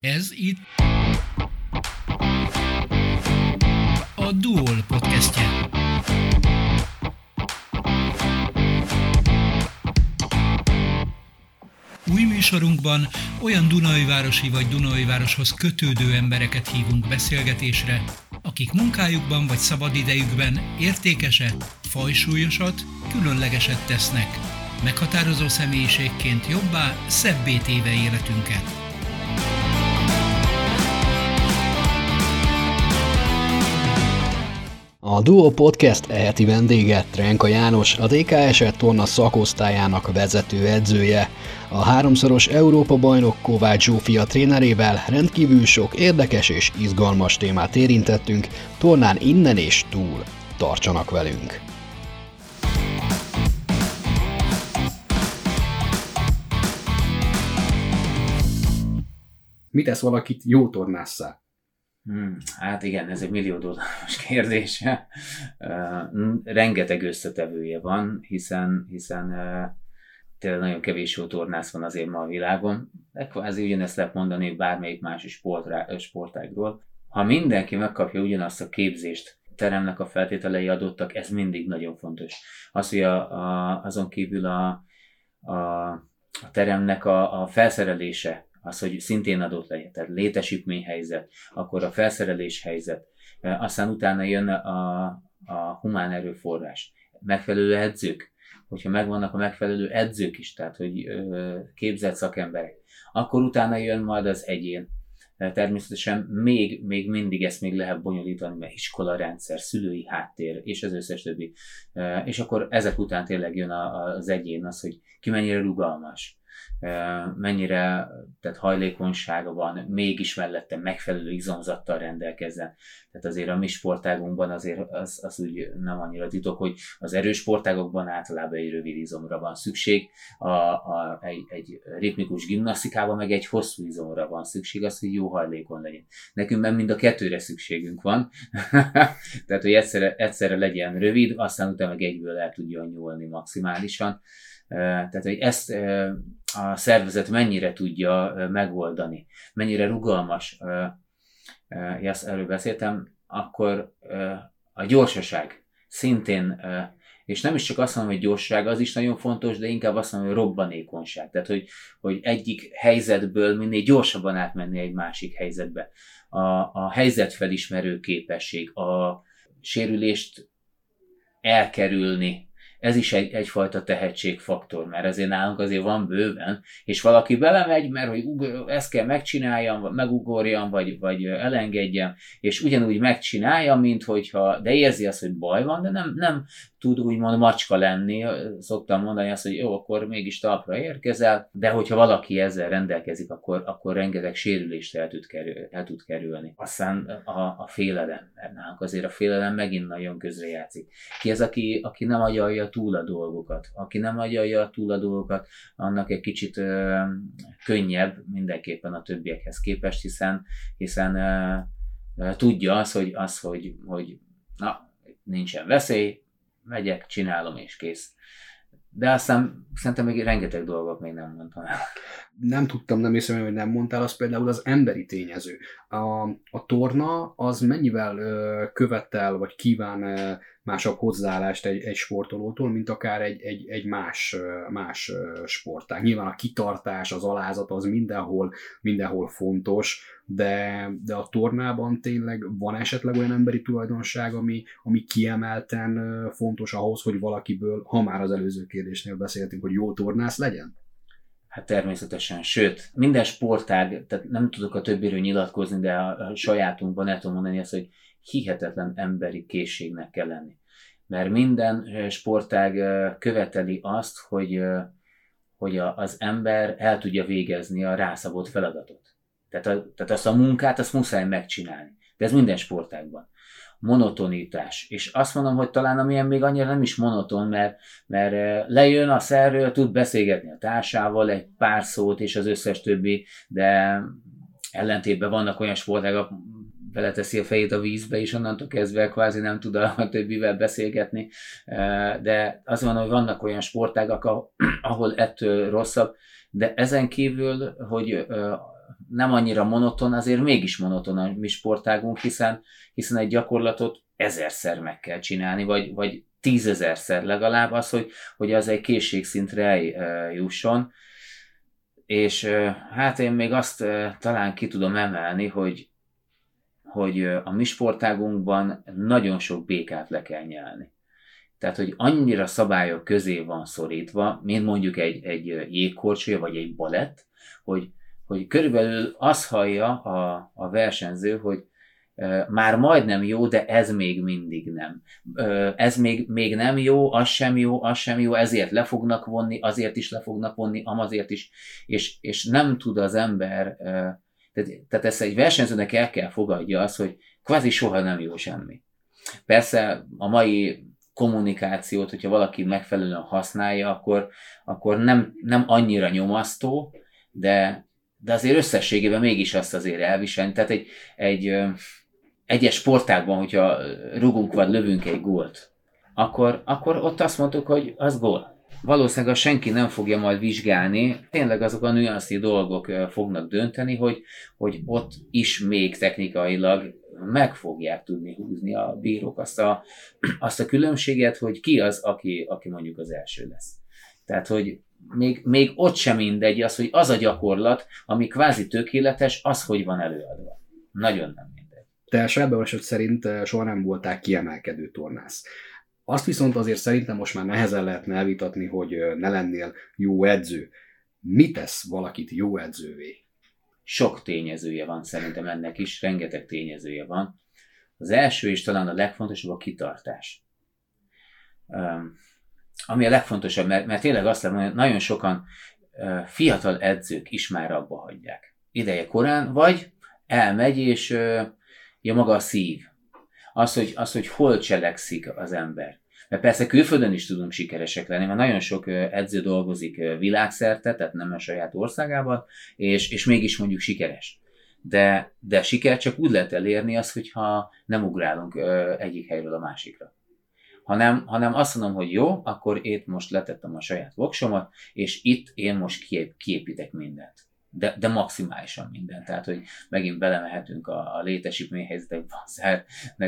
Ez itt a Duol podcastje. Új műsorunkban olyan Dunajvárosi vagy Dunajvároshoz kötődő embereket hívunk beszélgetésre, akik munkájukban vagy szabadidejükben értékeset, fajsúlyosat, különlegeset tesznek, meghatározó személyiségként jobbá, szebbé téve életünket. A Duo Podcast eheti vendége Trenka János, a DKS torna szakosztályának vezető edzője. A háromszoros Európa-bajnok Kovács Zsófia trénerével rendkívül sok érdekes és izgalmas témát érintettünk, tornán innen és túl. Tartsanak velünk! Mi tesz valakit jó tornásszá? Hmm, hát igen, ez egy millió dolláros kérdés. Rengeteg összetevője van, hiszen, hiszen tényleg nagyon kevés jó tornász van azért ma a világon. De kvázi ugyanezt lehet mondani bármelyik más sportrá, sportágról. Ha mindenki megkapja ugyanazt a képzést, teremnek a feltételei adottak, ez mindig nagyon fontos. Az, hogy a, a, azon kívül a, a, a teremnek a, a felszerelése az, hogy szintén adott legyen, tehát létesítményhelyzet, akkor a felszerelés helyzet, aztán utána jön a, a humán erőforrás, megfelelő edzők, hogyha megvannak a megfelelő edzők is, tehát hogy képzett szakemberek, akkor utána jön majd az egyén. Természetesen még, még mindig ezt még lehet bonyolítani, mert iskolarendszer, szülői háttér, és az összes többi. És akkor ezek után tényleg jön az egyén az, hogy ki mennyire rugalmas, mennyire tehát hajlékonysága van, mégis mellette megfelelő izomzattal rendelkezzen. Tehát azért a mi sportágunkban azért az, az úgy nem annyira titok, hogy az erős sportágokban általában egy rövid izomra van szükség, a, a, egy, egy ritmikus gimnasztikában meg egy hosszú izomra van szükség, az, hogy jó hajlékony legyen. Nekünk meg mind a kettőre szükségünk van, tehát hogy egyszerre, egyszerre legyen rövid, aztán utána meg egyből el tudjon nyúlni maximálisan. Tehát, hogy ezt a szervezet mennyire tudja megoldani, mennyire rugalmas, ezt erről beszéltem, akkor a gyorsaság szintén, és nem is csak azt mondom, hogy gyorsaság, az is nagyon fontos, de inkább azt mondom, hogy robbanékonyság. Tehát, hogy, hogy egyik helyzetből minél gyorsabban átmenni egy másik helyzetbe. A, a helyzetfelismerő képesség, a sérülést elkerülni, ez is egy, egyfajta tehetségfaktor, mert azért nálunk azért van bőven, és valaki belemegy, mert hogy ugor, ezt kell megcsináljam, megugorjam, vagy, vagy elengedjem, és ugyanúgy megcsinálja, mint hogyha, de érzi azt, hogy baj van, de nem, nem tud úgymond macska lenni. Szoktam mondani azt, hogy jó, akkor mégis talpra érkezel, de hogyha valaki ezzel rendelkezik, akkor, akkor rengeteg sérülést el tud, kerül, el tud kerülni. Aztán a, a félelem, mert nálunk azért a félelem megint nagyon közrejátszik. Ki az, aki, aki nem agyalja túl a dolgokat? Aki nem agyalja túl a dolgokat, annak egy kicsit ö, könnyebb mindenképpen a többiekhez képest, hiszen, hiszen ö, ö, tudja az, hogy, az, hogy, hogy na, nincsen veszély, megyek, csinálom és kész. De aztán szerintem még rengeteg dolgot még nem mondtam el. Nem tudtam, nem hiszem, hogy nem mondtál, az például az emberi tényező. A, a torna az mennyivel ö, követel, vagy kíván ö, másabb hozzáállást egy, egy sportolótól, mint akár egy, egy, egy más, más sportág. Nyilván a kitartás, az alázat az mindenhol, mindenhol fontos, de, de a tornában tényleg van esetleg olyan emberi tulajdonság, ami, ami kiemelten fontos ahhoz, hogy valakiből, ha már az előző kérdésnél beszéltünk, hogy jó tornász legyen? Hát természetesen, sőt, minden sportág, tehát nem tudok a többiről nyilatkozni, de a, sajátunkban el tudom mondani azt, hogy hihetetlen emberi készségnek kell lenni. Mert minden sportág követeli azt, hogy, hogy az ember el tudja végezni a rászabott feladatot. Tehát, a, tehát azt a munkát, azt muszáj megcsinálni. De ez minden sportágban. Monotonítás. És azt mondom, hogy talán amilyen még annyira nem is monoton, mert, mert lejön a szerről, tud beszélgetni a társával egy pár szót, és az összes többi, de ellentétben vannak olyan sportágak, beleteszi a fejét a vízbe, és onnantól kezdve kvázi nem tud a többivel beszélgetni. De azt mondom, hogy vannak olyan sportágak, ahol ettől rosszabb, de ezen kívül, hogy nem annyira monoton, azért mégis monoton a mi sportágunk, hiszen, hiszen egy gyakorlatot ezerszer meg kell csinálni, vagy, vagy tízezerszer legalább az, hogy, hogy az egy készségszintre eljusson. És hát én még azt talán ki tudom emelni, hogy, hogy a mi sportágunkban nagyon sok békát le kell nyelni. Tehát, hogy annyira szabályok közé van szorítva, mint mondjuk egy, egy jégkorcsolya vagy egy balett, hogy, hogy körülbelül azt hallja a, a versenyző, hogy már majdnem jó, de ez még mindig nem. Ez még, még nem jó, az sem jó, az sem jó, ezért le fognak vonni, azért is le fognak vonni, amazért is, és, és nem tud az ember, tehát, tehát ezt egy versenyzőnek el kell fogadja az, hogy kvázi soha nem jó semmi. Persze a mai kommunikációt, hogyha valaki megfelelően használja, akkor, akkor nem, nem annyira nyomasztó, de, de azért összességében mégis azt azért elviselni. Tehát egy, egy egyes sportákban, hogyha rugunk vagy lövünk egy gólt, akkor, akkor ott azt mondtuk, hogy az gól. Valószínűleg senki nem fogja majd vizsgálni, tényleg azok a nüanszi dolgok fognak dönteni, hogy, hogy ott is még technikailag meg fogják tudni húzni a bírók azt a, azt a különbséget, hogy ki az, aki, aki mondjuk az első lesz. Tehát, hogy még, még ott sem mindegy az, hogy az a gyakorlat, ami kvázi tökéletes, az hogy van előadva. Nagyon nem mindegy. Te saját szerint eh, soha nem voltál kiemelkedő tornász. Azt viszont azért szerintem most már nehezen lehetne elvitatni, hogy eh, ne lennél jó edző. Mi tesz valakit jó edzővé? Sok tényezője van szerintem ennek is, rengeteg tényezője van. Az első és talán a legfontosabb a kitartás. Um, ami a legfontosabb, mert, mert tényleg azt látom, hogy nagyon sokan fiatal edzők is már abba hagyják. Ideje korán, vagy elmegy, és ja, maga a szív. Az hogy, az, hogy hol cselekszik az ember. Mert persze külföldön is tudunk sikeresek lenni, mert nagyon sok edző dolgozik világszerte, tehát nem a saját országában, és, és mégis mondjuk sikeres. De, de siker csak úgy lehet elérni az, hogyha nem ugrálunk egyik helyről a másikra. Hanem, hanem azt mondom, hogy jó, akkor én most letettem a saját voksomat, és itt én most kiép, kiépítek mindent de, de maximálisan minden. Tehát, hogy megint belemehetünk a, a létesítményhelyzetekbe, az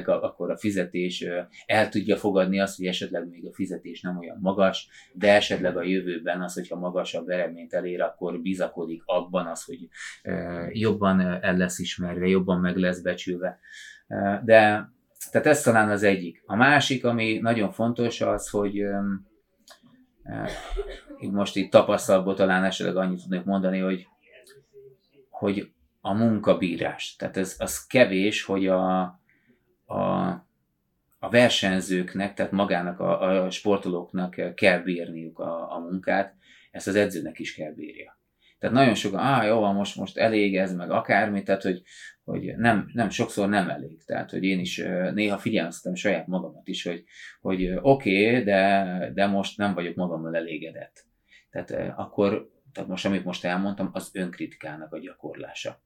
a, akkor a fizetés el tudja fogadni azt, hogy esetleg még a fizetés nem olyan magas, de esetleg a jövőben az, hogyha magasabb eredményt elér, akkor bizakodik abban az, hogy jobban el lesz ismerve, jobban meg lesz becsülve. De tehát ez talán az egyik. A másik, ami nagyon fontos, az, hogy most itt tapasztalatból talán esetleg annyit tudnék mondani, hogy hogy a munkabírás. Tehát ez az kevés, hogy a, a, a versenyzőknek, tehát magának a, a sportolóknak kell bírniuk a, a munkát, ezt az edzőnek is kell bírja. Tehát nagyon sokan, ah, jó, van, most, most elég ez, meg akármi, tehát hogy, hogy nem, nem, sokszor nem elég. Tehát, hogy én is néha figyelmeztetem saját magamat is, hogy, hogy oké, okay, de, de most nem vagyok magammal elégedett. Tehát akkor tehát most, amit most elmondtam, az önkritikának a gyakorlása.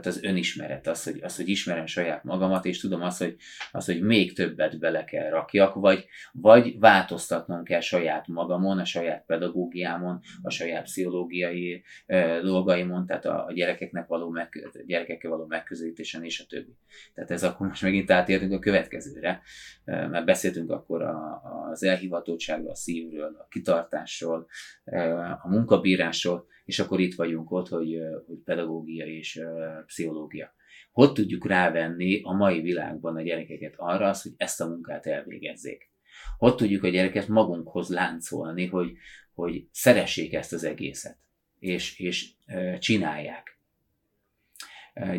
Tehát az önismeret, az, hogy, az, hogy ismerem saját magamat, és tudom azt, hogy, az, hogy még többet bele kell rakjak, vagy, vagy változtatnom kell saját magamon, a saját pedagógiámon, a saját pszichológiai e, dolgaimon, tehát a, a gyerekeknek való meg, a gyerekekkel való megközelítésen, és a többi. Tehát ez akkor most megint átértünk a következőre, e, mert beszéltünk akkor a, az elhivatottságról, a szívről, a kitartásról, e, a munkabírásról, és akkor itt vagyunk ott, hogy, hogy pedagógia és pszichológia. Hogy tudjuk rávenni a mai világban a gyerekeket arra, az, hogy ezt a munkát elvégezzék? Hogy tudjuk a gyereket magunkhoz láncolni, hogy, hogy szeressék ezt az egészet, és, és csinálják.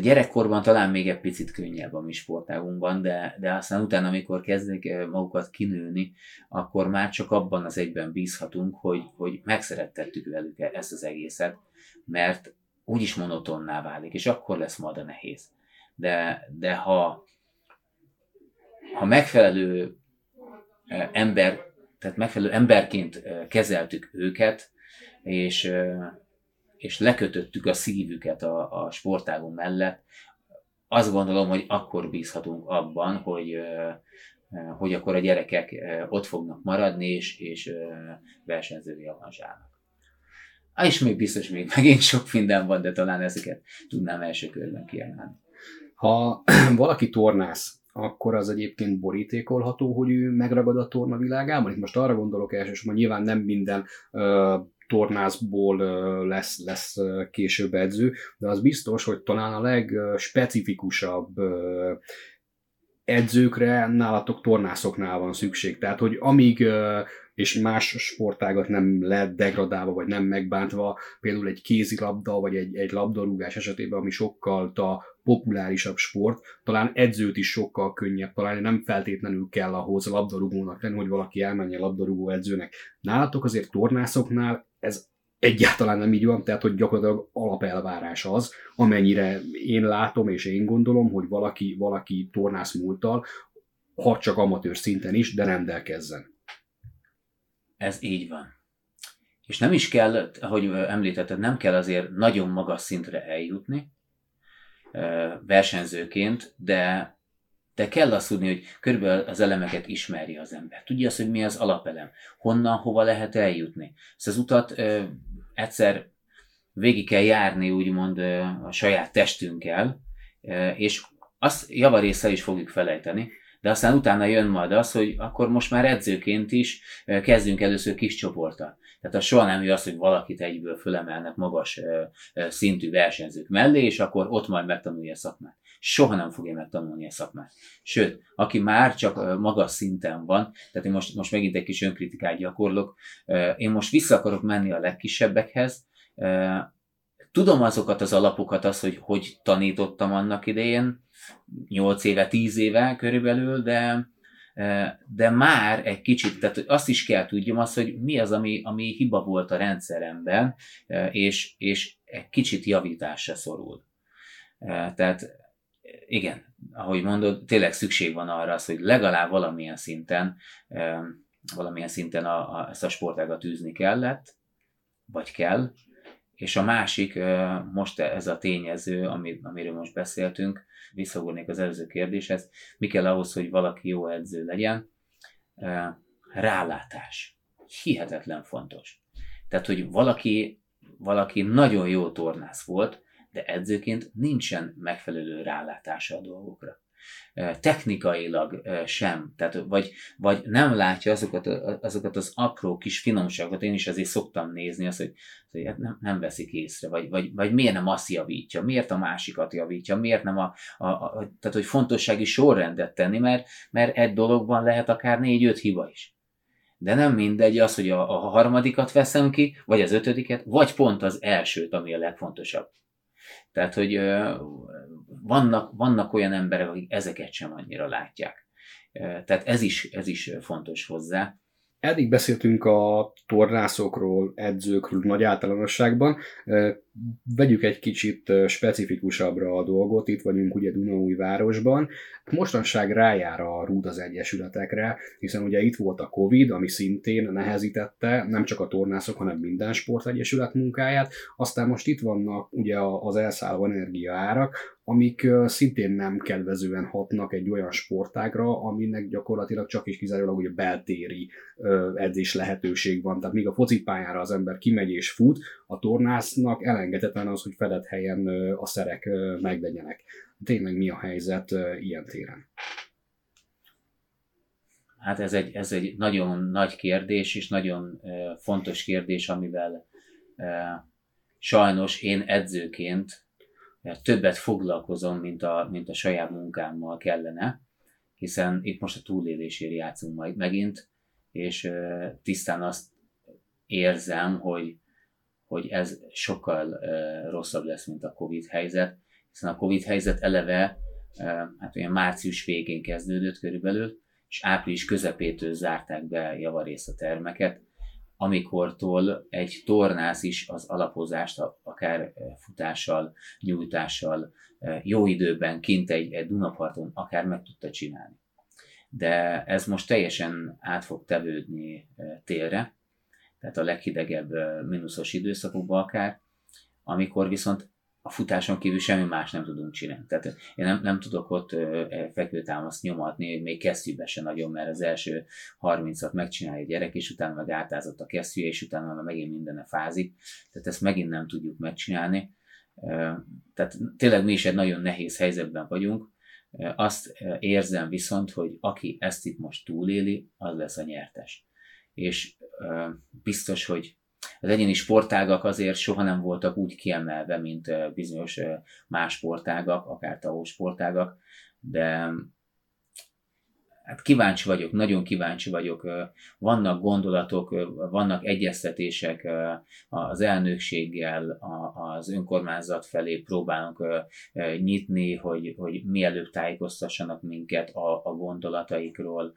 Gyerekkorban talán még egy picit könnyebb a mi sportágunkban, de, de aztán utána, amikor kezdik magukat kinőni, akkor már csak abban az egyben bízhatunk, hogy, hogy megszerettettük velük ezt az egészet, mert úgyis monotonná válik, és akkor lesz majd a nehéz. De, de ha, ha megfelelő ember, tehát megfelelő emberként kezeltük őket, és és lekötöttük a szívüket a, a sportágon mellett, azt gondolom, hogy akkor bízhatunk abban, hogy, hogy akkor a gyerekek ott fognak maradni, és, és versenyzői avanzsálnak. Ah, és még biztos még megint sok minden van, de talán ezeket tudnám első körben kiemelni. Ha valaki tornász, akkor az egyébként borítékolható, hogy ő megragad a torna világában? Itt most arra gondolok elsősorban, nyilván nem minden uh, tornászból lesz, lesz később edző, de az biztos, hogy talán a legspecifikusabb edzőkre nálatok tornászoknál van szükség. Tehát, hogy amíg és más sportágat nem lehet degradálva, vagy nem megbántva, például egy kézilabda, vagy egy, egy labdarúgás esetében, ami sokkal a populárisabb sport, talán edzőt is sokkal könnyebb találni, nem feltétlenül kell ahhoz a labdarúgónak lenni, hogy valaki elmenjen labdarúgó edzőnek. Nálatok azért tornászoknál ez egyáltalán nem így van, tehát hogy gyakorlatilag alapelvárás az, amennyire én látom és én gondolom, hogy valaki, valaki tornász múltal, ha csak amatőr szinten is, de rendelkezzen. Ez így van. És nem is kell, ahogy említetted, nem kell azért nagyon magas szintre eljutni versenyzőként, de de kell azt tudni, hogy körülbelül az elemeket ismeri az ember. Tudja azt, hogy mi az alapelem, honnan, hova lehet eljutni. Ezt az utat ö, egyszer végig kell járni, úgymond ö, a saját testünkkel, ö, és azt javarészsel is fogjuk felejteni, de aztán utána jön majd az, hogy akkor most már edzőként is kezdünk először kis csoporttal. Tehát a soha nem jön az, hogy valakit egyből fölemelnek magas szintű versenyzők mellé, és akkor ott majd megtanulja a szakmát. Soha nem fogja megtanulni a szakmát. Sőt, aki már csak magas szinten van, tehát én most, most megint egy kis önkritikát gyakorlok, én most vissza akarok menni a legkisebbekhez, tudom azokat az alapokat, az, hogy hogy tanítottam annak idején, 8 éve, 10 éve körülbelül, de, de már egy kicsit, tehát azt is kell tudjam azt, hogy mi az, ami, ami hiba volt a rendszeremben, és, és egy kicsit javításra szorul. Tehát igen, ahogy mondod, tényleg szükség van arra az, hogy legalább valamilyen szinten, valamilyen szinten a, a, ezt a sportágat űzni kellett, vagy kell, és a másik, most ez a tényező, amiről most beszéltünk, visszagornék az előző kérdéshez, mi kell ahhoz, hogy valaki jó edző legyen? Rálátás. Hihetetlen fontos. Tehát, hogy valaki, valaki nagyon jó tornász volt, de edzőként nincsen megfelelő rálátása a dolgokra technikailag sem, tehát vagy, vagy nem látja azokat, azokat az apró kis finomságokat, én is azért szoktam nézni azt, hogy, hogy hát nem, nem veszik észre, vagy, vagy, vagy miért nem azt javítja, miért a másikat javítja, miért nem a, a, a tehát hogy fontossági sorrendet tenni, mert, mert egy dologban lehet akár négy-öt hiba is. De nem mindegy az, hogy a, a harmadikat veszem ki, vagy az ötödiket, vagy pont az elsőt, ami a legfontosabb. Tehát, hogy vannak, vannak olyan emberek, akik ezeket sem annyira látják. Tehát ez is, ez is fontos hozzá. Eddig beszéltünk a tornászokról, edzőkről nagy általánosságban. Vegyük egy kicsit specifikusabbra a dolgot, itt vagyunk ugye Dunaújvárosban. Mostanság rájár a rúd az egyesületekre, hiszen ugye itt volt a Covid, ami szintén nehezítette nem csak a tornászok, hanem minden sportegyesület munkáját. Aztán most itt vannak ugye az elszálló energiaárak, amik szintén nem kedvezően hatnak egy olyan sportágra, aminek gyakorlatilag csak is kizárólag ugye beltéri edzés lehetőség van. Tehát míg a focipályára az ember kimegy és fut, a tornásznak elengedhetetlen az, hogy fedett helyen a szerek meglegyenek. Tényleg mi a helyzet ilyen téren? Hát ez egy, ez egy nagyon nagy kérdés, és nagyon fontos kérdés, amivel sajnos én edzőként többet foglalkozom, mint a, mint a saját munkámmal kellene, hiszen itt most a túlélésért játszunk majd megint, és tisztán azt érzem, hogy, hogy ez sokkal rosszabb lesz, mint a Covid helyzet, hiszen a Covid helyzet eleve hát olyan március végén kezdődött körülbelül, és április közepétől zárták be javarészt a termeket, amikortól egy tornász is az alapozást, akár futással, nyújtással, jó időben kint egy, egy Dunaparton akár meg tudta csinálni. De ez most teljesen át fog tevődni télre, tehát a leghidegebb mínuszos időszakokban akár, amikor viszont a futáson kívül semmi más nem tudunk csinálni. Tehát én nem, nem tudok ott fekvőtámaszt nyomatni, még kesztyűbe se nagyon, mert az első 30-at megcsinálja a gyerek, és utána meg átázott a kesztyű, és utána meg megint mindenne fázik. Tehát ezt megint nem tudjuk megcsinálni. Tehát tényleg mi is egy nagyon nehéz helyzetben vagyunk. Azt érzem viszont, hogy aki ezt itt most túléli, az lesz a nyertes. És biztos, hogy az egyéni sportágak azért soha nem voltak úgy kiemelve, mint bizonyos más sportágak, akár TAO sportágak, de hát kíváncsi vagyok, nagyon kíváncsi vagyok. Vannak gondolatok, vannak egyeztetések az elnökséggel, az önkormányzat felé próbálunk nyitni, hogy, hogy mielőbb tájékoztassanak minket a, a gondolataikról,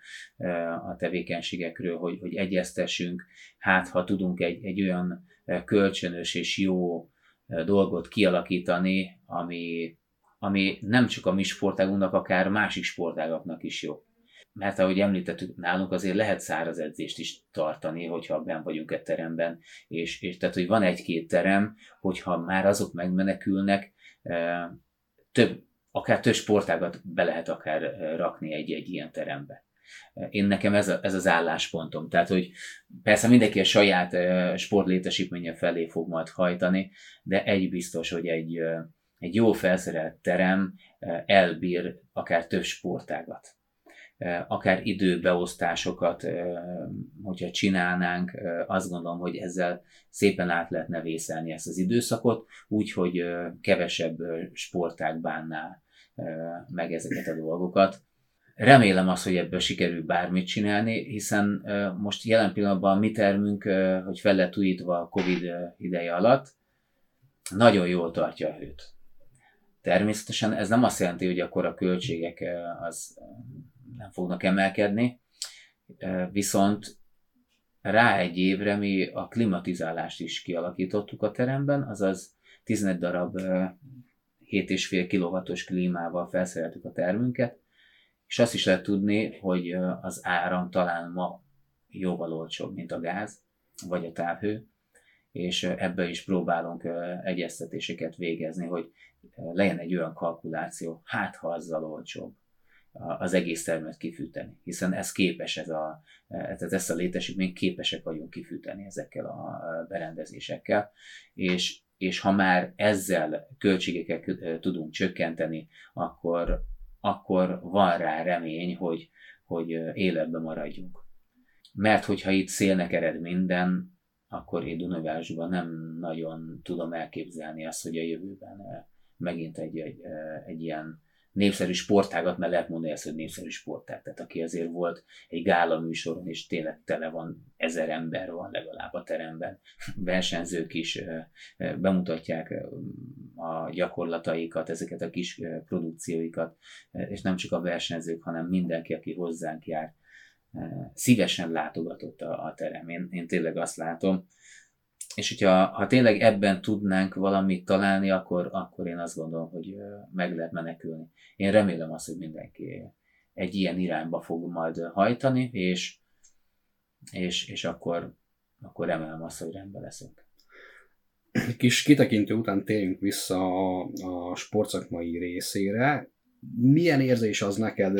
a tevékenységekről, hogy, hogy egyeztessünk, hát ha tudunk egy, egy olyan kölcsönös és jó dolgot kialakítani, ami, ami nem csak a mi sportágunknak, akár másik sportágaknak is jó mert ahogy említettük, nálunk azért lehet száraz edzést is tartani, hogyha ben vagyunk egy teremben, és, és tehát, hogy van egy-két terem, hogyha már azok megmenekülnek, több, akár több sportágat be lehet akár rakni egy-egy ilyen terembe. Én nekem ez, a, ez az álláspontom. Tehát, hogy persze mindenki a saját sportlétesítménye felé fog majd hajtani, de egy biztos, hogy egy, egy jó felszerelt terem elbír akár több sportágat akár időbeosztásokat, hogyha csinálnánk, azt gondolom, hogy ezzel szépen át lehetne vészelni ezt az időszakot, úgyhogy kevesebb sportág bánná meg ezeket a dolgokat. Remélem azt, hogy ebből sikerül bármit csinálni, hiszen most jelen pillanatban mi termünk, hogy fel lett újítva a Covid ideje alatt, nagyon jól tartja a hőt. Természetesen ez nem azt jelenti, hogy akkor a költségek az nem fognak emelkedni, viszont rá egy évre mi a klimatizálást is kialakítottuk a teremben, azaz 11 darab 7,5 kW-os klímával felszereltük a termünket, és azt is lehet tudni, hogy az áram talán ma jóval olcsóbb, mint a gáz, vagy a távhő, és ebből is próbálunk egyeztetéseket végezni, hogy legyen egy olyan kalkuláció, hát ha azzal olcsóbb az egész termet kifűteni, hiszen ez képes, ez a, tehát ezt a létesítményt képesek vagyunk kifűteni ezekkel a berendezésekkel, és, és ha már ezzel költségeket tudunk csökkenteni, akkor, akkor van rá remény, hogy, hogy életben maradjunk. Mert hogyha itt szélnek ered minden, akkor én Dunavásban nem nagyon tudom elképzelni azt, hogy a jövőben megint egy, egy, egy ilyen népszerű sportágat, mert lehet mondani ezt, hogy népszerű sportág. Tehát aki azért volt egy gála műsoron, és tényleg tele van, ezer ember van legalább a teremben. Versenyzők is bemutatják a gyakorlataikat, ezeket a kis produkcióikat, és nem csak a versenyzők, hanem mindenki, aki hozzánk jár, szívesen látogatott a, a terem. Én, én tényleg azt látom, és hogyha ha tényleg ebben tudnánk valamit találni, akkor, akkor én azt gondolom, hogy meg lehet menekülni. Én remélem azt, hogy mindenki egy ilyen irányba fog majd hajtani, és, és, és akkor, akkor remélem azt, hogy rendben leszünk. Kis kitekintő után térjünk vissza a, a sportszakmai részére. Milyen érzés az neked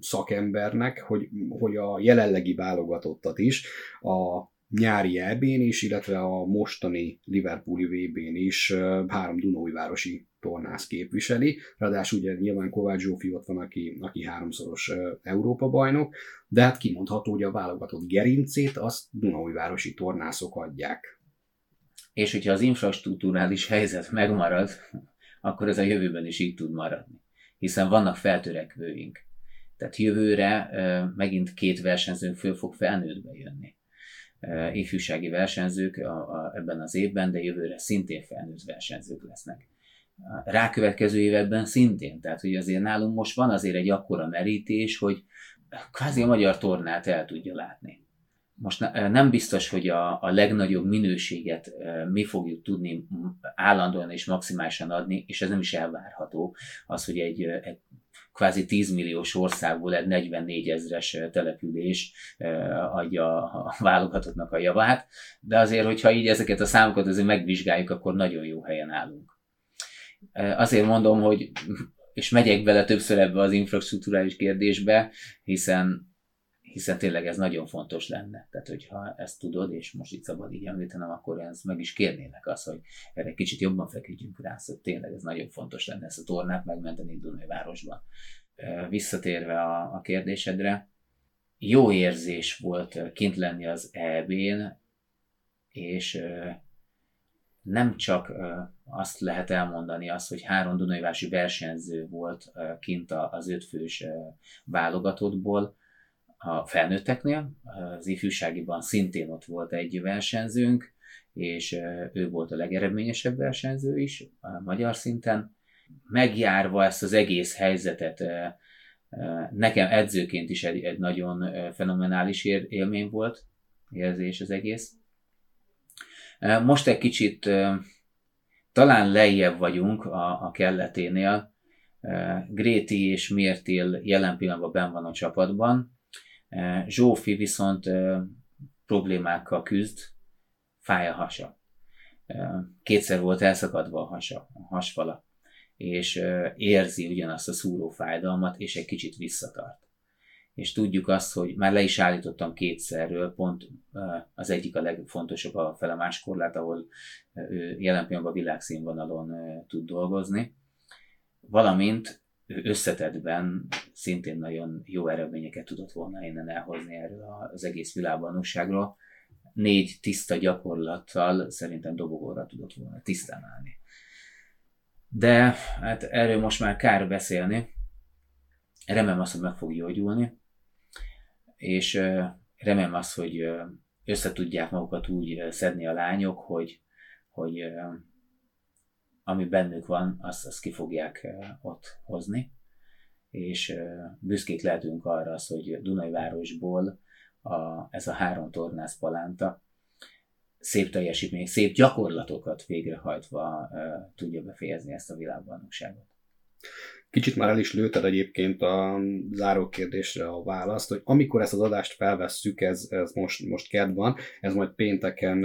szakembernek, hogy, hogy a jelenlegi válogatottat is a nyári EB-n is, illetve a mostani Liverpooli VB-n is három Dunói-városi tornász képviseli. Ráadásul ugye nyilván Kovács Zsófi ott van, aki, aki háromszoros Európa bajnok, de hát kimondható, hogy a válogatott gerincét azt Dunaújvárosi tornászok adják. És hogyha az infrastruktúrális helyzet megmarad, akkor ez a jövőben is így tud maradni. Hiszen vannak feltörekvőink. Tehát jövőre megint két versenyzőnk föl fog felnőttbe jönni ifjúsági versenyzők a, a, ebben az évben, de jövőre szintén felnőtt versenyzők lesznek. A rákövetkező években szintén, tehát hogy azért nálunk most van azért egy akkora merítés, hogy kvázi a magyar tornát el tudja látni. Most eh, nem biztos, hogy a, a legnagyobb minőséget eh, mi fogjuk tudni állandóan és maximálisan adni, és ez nem is elvárható, az, hogy egy, egy kvázi 10 milliós országból egy 44 ezres település adja a válogatottnak a javát, de azért, hogyha így ezeket a számokat azért megvizsgáljuk, akkor nagyon jó helyen állunk. Azért mondom, hogy és megyek bele többször ebbe az infrastruktúrális kérdésbe, hiszen hiszen tényleg ez nagyon fontos lenne. Tehát, hogyha ezt tudod, és most itt szabad így említenem, akkor ezt meg is kérnének az, hogy erre kicsit jobban feküdjünk rá, szóval tényleg ez nagyon fontos lenne ezt a tornát megmenteni Dunajvárosban. Visszatérve a, a kérdésedre, jó érzés volt kint lenni az EB-n, és nem csak azt lehet elmondani, az, hogy három Dunajvási versenyző volt kint az ötfős válogatottból, a felnőtteknél, az ifjúságiban szintén ott volt egy versenyzőnk, és ő volt a legeredményesebb versenyző is a magyar szinten. Megjárva ezt az egész helyzetet, nekem edzőként is egy, egy nagyon fenomenális élmény volt, érzés az egész. Most egy kicsit talán lejjebb vagyunk a, a kelleténél. Gréti és Mértil jelen pillanatban ben van a csapatban, Zsófi viszont problémákkal küzd, fáj a hasa. Kétszer volt elszakadva a hasa, a hasfala, és érzi ugyanazt a szúró fájdalmat, és egy kicsit visszatart. És tudjuk azt, hogy már le is állítottam kétszerről, pont az egyik a legfontosabb a felemás korlát, ahol ő jelen pillanatban világszínvonalon tud dolgozni, valamint összetettben szintén nagyon jó eredményeket tudott volna innen elhozni erről az egész világbajnokságról. Négy tiszta gyakorlattal szerintem dobogóra tudott volna tisztán állni. De hát erről most már kár beszélni. Remélem azt, hogy meg fog gyógyulni, és remélem azt, hogy összetudják magukat úgy szedni a lányok, hogy, hogy ami bennük van, azt, azt ki fogják ott hozni, és büszkék lehetünk arra, az, hogy Dunajvárosból a, ez a három tornász palánta szép teljesítmény, szép gyakorlatokat végrehajtva tudja befejezni ezt a világbajnokságot. Kicsit már el is lőtted egyébként a záró kérdésre a választ, hogy amikor ezt az adást felvesszük, ez, ez most, most kedv van, ez majd pénteken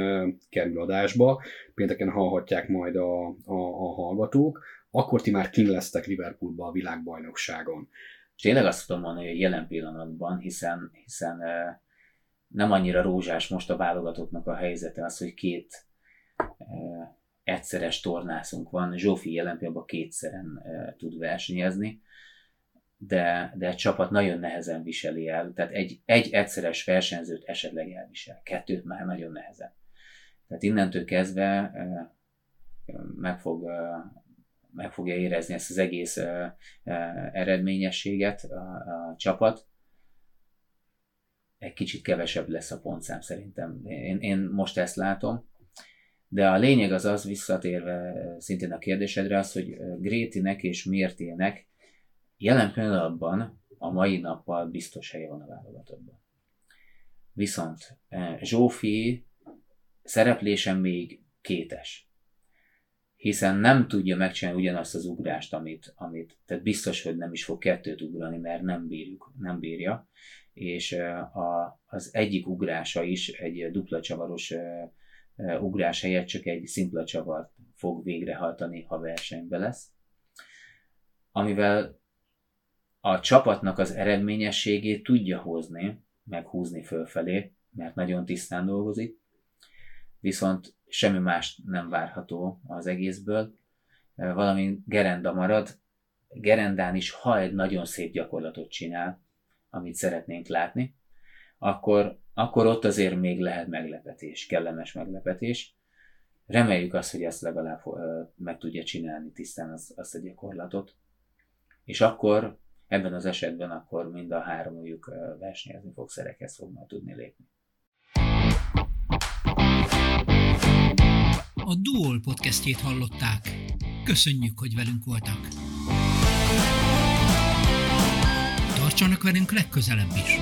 kerül adásba, pénteken hallhatják majd a, a, a hallgatók, akkor ti már kin lesztek Liverpoolba a világbajnokságon. És tényleg azt tudom mondani, hogy jelen pillanatban, hiszen, hiszen nem annyira rózsás most a válogatottnak a helyzete az, hogy két egyszeres tornászunk van, Zsófi jelen pillanatban kétszeren tud versenyezni, de, de egy csapat nagyon nehezen viseli el, tehát egy, egy egyszeres versenyzőt esetleg elvisel, kettőt már nagyon nehezen. Tehát innentől kezdve e, meg, fog, meg fogja érezni ezt az egész eredményességet a, a csapat, egy kicsit kevesebb lesz a pontszám szerintem. Én, én most ezt látom, de a lényeg az az, visszatérve szintén a kérdésedre, az, hogy Grétinek és Mértének jelen pillanatban a mai nappal biztos helye van a válogatottban. Viszont Zsófi szereplése még kétes. Hiszen nem tudja megcsinálni ugyanazt az ugrást, amit, amit tehát biztos, hogy nem is fog kettőt ugrani, mert nem, bírjuk, nem bírja. És a, az egyik ugrása is egy dupla csavaros ugrás helyett csak egy szimpla csavart fog végrehajtani, ha versenybe lesz. Amivel a csapatnak az eredményességét tudja hozni, meghúzni fölfelé, mert nagyon tisztán dolgozik, viszont semmi más nem várható az egészből. Valami Gerenda marad, Gerendán is, ha egy nagyon szép gyakorlatot csinál, amit szeretnénk látni, akkor akkor ott azért még lehet meglepetés, kellemes meglepetés. Reméljük azt, hogy ezt legalább meg tudja csinálni tisztán azt, azt a gyakorlatot. És akkor ebben az esetben akkor mind a háromjuk versenyezni fog, szerekhez fog majd tudni lépni. A Duol podcastjét hallották. Köszönjük, hogy velünk voltak. Tartsanak velünk legközelebb is!